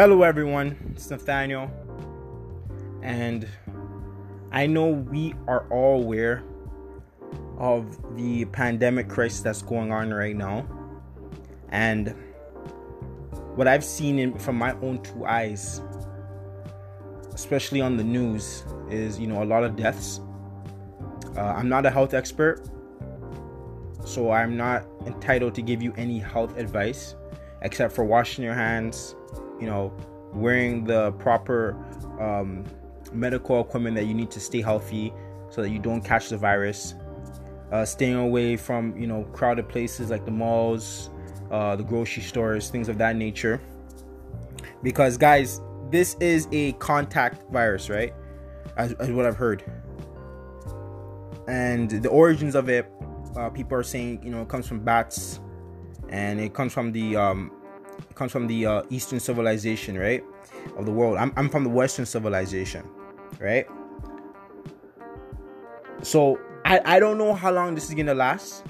Hello, everyone. It's Nathaniel. And I know we are all aware of the pandemic crisis that's going on right now. And what I've seen in, from my own two eyes, especially on the news, is you know a lot of deaths. Uh, I'm not a health expert, so I'm not entitled to give you any health advice except for washing your hands, you know, wearing the proper um, medical equipment that you need to stay healthy so that you don't catch the virus. Uh, staying away from you know crowded places like the malls, uh, the grocery stores, things of that nature. Because guys, this is a contact virus, right? As, as what I've heard. And the origins of it, uh, people are saying you know it comes from bats, and it comes from the um, comes from the uh, Eastern civilization, right, of the world. I'm I'm from the Western civilization, right. So I I don't know how long this is gonna last.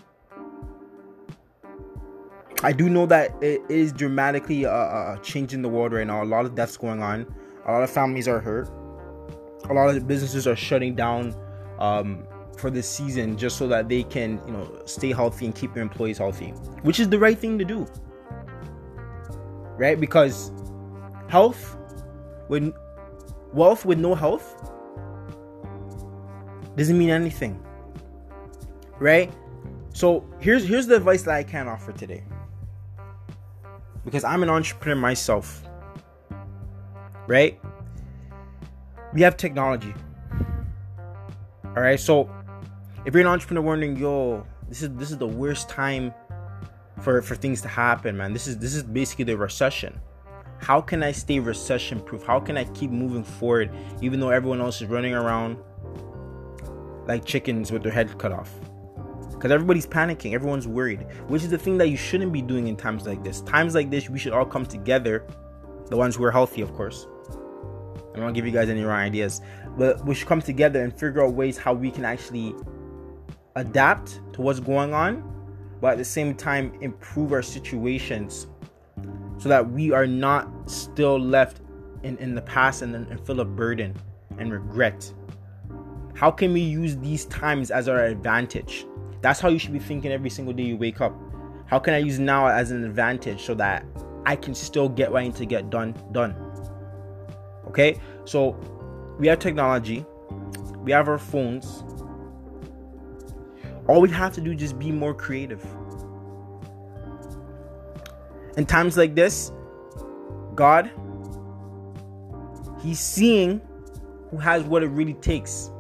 I do know that it is dramatically uh, uh, changing the world right now. A lot of deaths going on. A lot of families are hurt. A lot of businesses are shutting down um, for this season just so that they can, you know, stay healthy and keep their employees healthy, which is the right thing to do. Right? Because health with wealth with no health doesn't mean anything. Right? So here's here's the advice that I can offer today because I'm an entrepreneur myself. Right? We have technology. All right, so if you're an entrepreneur wondering, yo, this is this is the worst time for for things to happen, man. This is this is basically the recession. How can I stay recession proof? How can I keep moving forward even though everyone else is running around like chickens with their head cut off? because everybody's panicking, everyone's worried, which is the thing that you shouldn't be doing in times like this. Times like this, we should all come together, the ones who are healthy, of course. I don't want to give you guys any wrong ideas, but we should come together and figure out ways how we can actually adapt to what's going on, but at the same time, improve our situations so that we are not still left in, in the past and, and full of burden and regret. How can we use these times as our advantage? That's how you should be thinking every single day you wake up. How can I use now as an advantage so that I can still get what I need to get done done? Okay? So we have technology, we have our phones. All we have to do is just be more creative. In times like this, God, He's seeing who has what it really takes.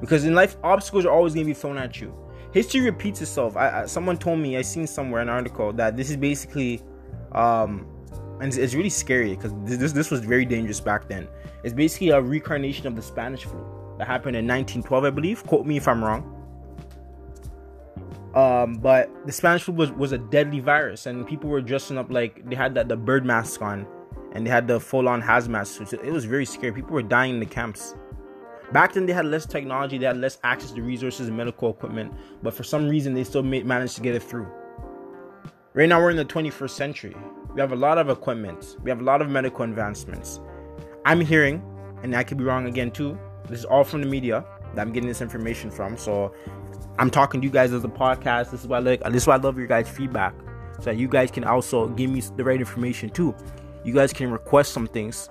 Because in life obstacles are always going to be thrown at you. History repeats itself. I, I, someone told me i seen somewhere an article that this is basically um and it's, it's really scary because this this was very dangerous back then. It's basically a reincarnation of the spanish flu that happened in 1912 i believe quote me if i'm wrong um, but the Spanish flu was, was a deadly virus, and people were dressing up like they had that the bird mask on, and they had the full on hazmat suits. It was very scary. People were dying in the camps. Back then, they had less technology, they had less access to resources and medical equipment, but for some reason, they still managed to get it through. Right now, we're in the 21st century. We have a lot of equipment, we have a lot of medical advancements. I'm hearing, and I could be wrong again too, this is all from the media that I'm getting this information from. So I'm talking to you guys as a podcast. This is why I like this is why I love your guys' feedback. So that you guys can also give me the right information too. You guys can request some things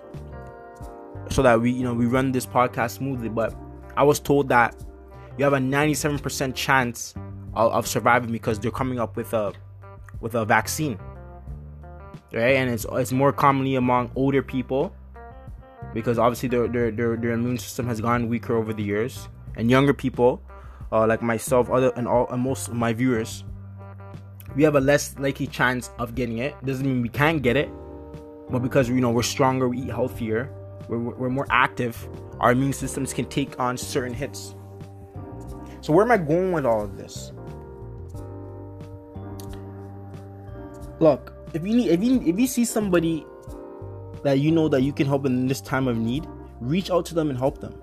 so that we you know we run this podcast smoothly but i was told that you have a 97% chance of, of surviving because they're coming up with a with a vaccine right and it's it's more commonly among older people because obviously their their their, their immune system has gone weaker over the years and younger people uh, like myself other and all and most of my viewers we have a less likely chance of getting it doesn't mean we can't get it but because you know we're stronger we eat healthier we're, we're more active, our immune systems can take on certain hits. So, where am I going with all of this? Look, if you need, if you if you see somebody that you know that you can help in this time of need, reach out to them and help them.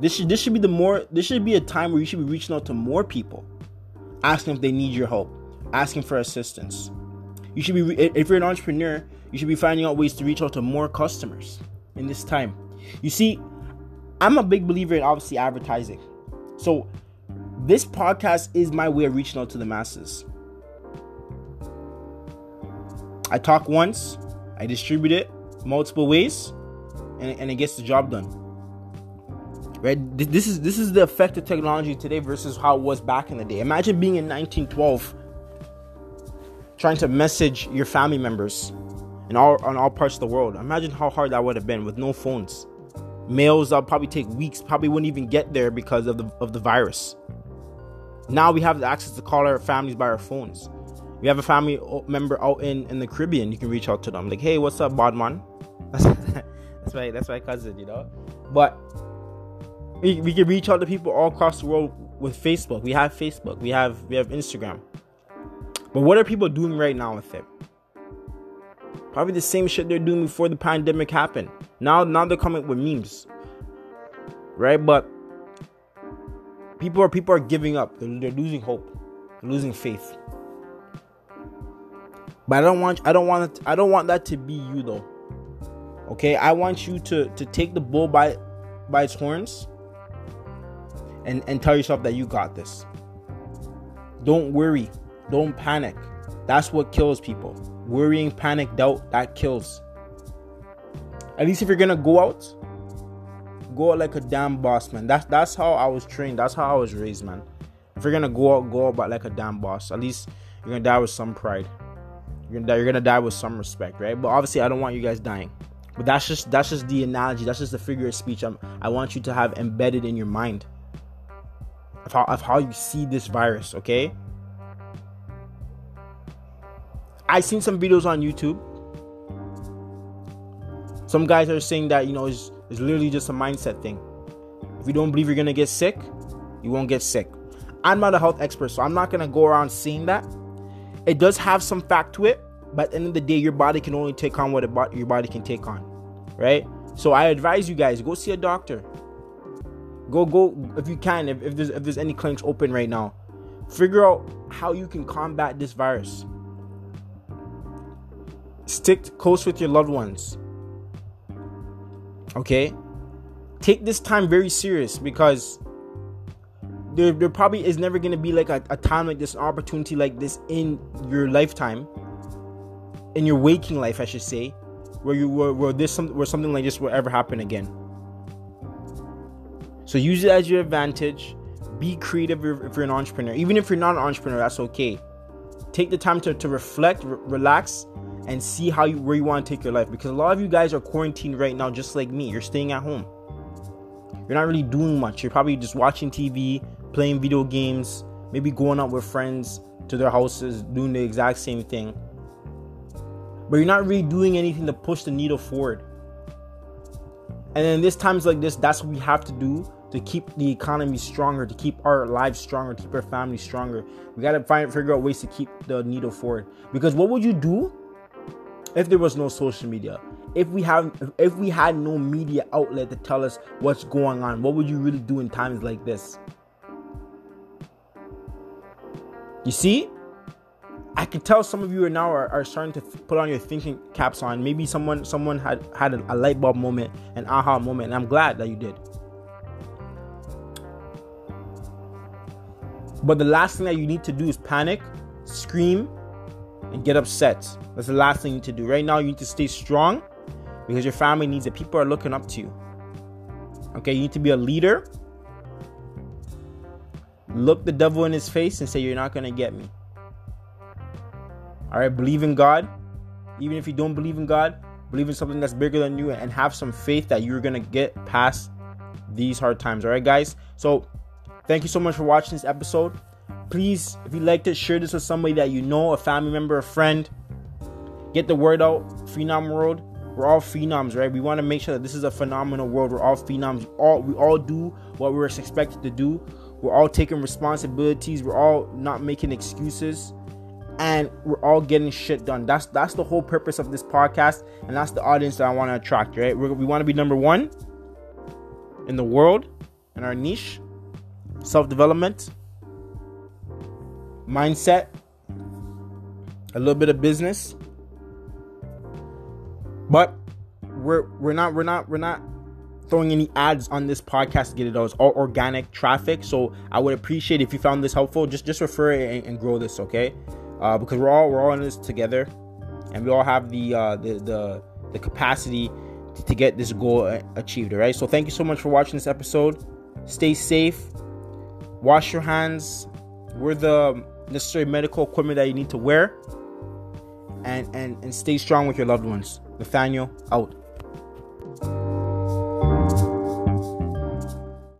This should this should be the more this should be a time where you should be reaching out to more people, asking if they need your help, asking for assistance. You should be if you're an entrepreneur, You should be finding out ways to reach out to more customers in this time. You see, I'm a big believer in obviously advertising. So, this podcast is my way of reaching out to the masses. I talk once, I distribute it multiple ways, and, and it gets the job done. Right? This is this is the effect of technology today versus how it was back in the day. Imagine being in 1912 trying to message your family members in all on all parts of the world. Imagine how hard that would have been with no phones. Mails that probably take weeks, probably wouldn't even get there because of the of the virus. Now we have the access to call our families by our phones. We have a family member out in, in the Caribbean, you can reach out to them. Like, hey, what's up, Bodman? That's my that's my cousin, you know. But we, we can reach out to people all across the world with Facebook. We have Facebook. We have we have Instagram. But what are people doing right now with it? Probably the same shit they're doing before the pandemic happened. Now, now they're coming with memes, right? But people are people are giving up. They're, they're losing hope, they're losing faith. But I don't want I don't want I don't want that to be you though. Okay, I want you to to take the bull by by its horns and and tell yourself that you got this. Don't worry. Don't panic. That's what kills people. Worrying, panic, doubt, that kills. At least if you're gonna go out, go out like a damn boss, man. That's that's how I was trained. That's how I was raised, man. If you're gonna go out, go out but like a damn boss. At least you're gonna die with some pride. You're gonna die, you're gonna die with some respect, right? But obviously I don't want you guys dying. But that's just that's just the analogy, that's just the figure of speech I'm, I want you to have embedded in your mind of how, of how you see this virus, okay? I seen some videos on YouTube. Some guys are saying that you know it's, it's literally just a mindset thing. If you don't believe you're gonna get sick, you won't get sick. I'm not a health expert, so I'm not gonna go around saying that. It does have some fact to it, but at the end of the day, your body can only take on what it, your body can take on, right? So I advise you guys go see a doctor. Go go if you can. If, if there's if there's any clinics open right now, figure out how you can combat this virus. Stick close with your loved ones. Okay? Take this time very serious because there, there probably is never going to be like a, a time like this, an opportunity like this in your lifetime, in your waking life, I should say, where you where, where this some where something like this will ever happen again. So use it as your advantage. Be creative if you're an entrepreneur. Even if you're not an entrepreneur, that's okay. Take the time to, to reflect, re- relax, and see how you where you want to take your life because a lot of you guys are quarantined right now just like me you're staying at home you're not really doing much you're probably just watching tv playing video games maybe going out with friends to their houses doing the exact same thing but you're not really doing anything to push the needle forward. And then this times like this that's what we have to do to keep the economy stronger to keep our lives stronger to keep our families stronger. We got to find figure out ways to keep the needle forward. Because what would you do if there was no social media? If we have if we had no media outlet to tell us what's going on what would you really do in times like this? You see i can tell some of you are now are, are starting to put on your thinking caps on maybe someone someone had had a, a light bulb moment an aha moment and i'm glad that you did but the last thing that you need to do is panic scream and get upset. That's the last thing you need to do. Right now, you need to stay strong because your family needs it. People are looking up to you. Okay, you need to be a leader. Look the devil in his face and say, You're not going to get me. All right, believe in God. Even if you don't believe in God, believe in something that's bigger than you and have some faith that you're going to get past these hard times. All right, guys? So, thank you so much for watching this episode please, if you liked it, share this with somebody that you know, a family member, a friend. Get the word out. Phenom world. We're all phenoms, right? We want to make sure that this is a phenomenal world. We're all phenoms. All we all do what we're expected to do. We're all taking responsibilities. We're all not making excuses, and we're all getting shit done. That's that's the whole purpose of this podcast, and that's the audience that I want to attract. Right? We're, we want to be number one in the world in our niche, self development mindset, a little bit of business, But we're we're not we're not we're not throwing any ads on this podcast to get it out. It's all organic traffic. So I would appreciate if you found this helpful. Just just refer it and, and grow this, okay? Uh, because we're all we're all in this together, and we all have the uh, the the the capacity to, to get this goal achieved. All right. So thank you so much for watching this episode. Stay safe. Wash your hands. Wear the necessary medical equipment that you need to wear. And and and stay strong with your loved ones. Nathaniel out.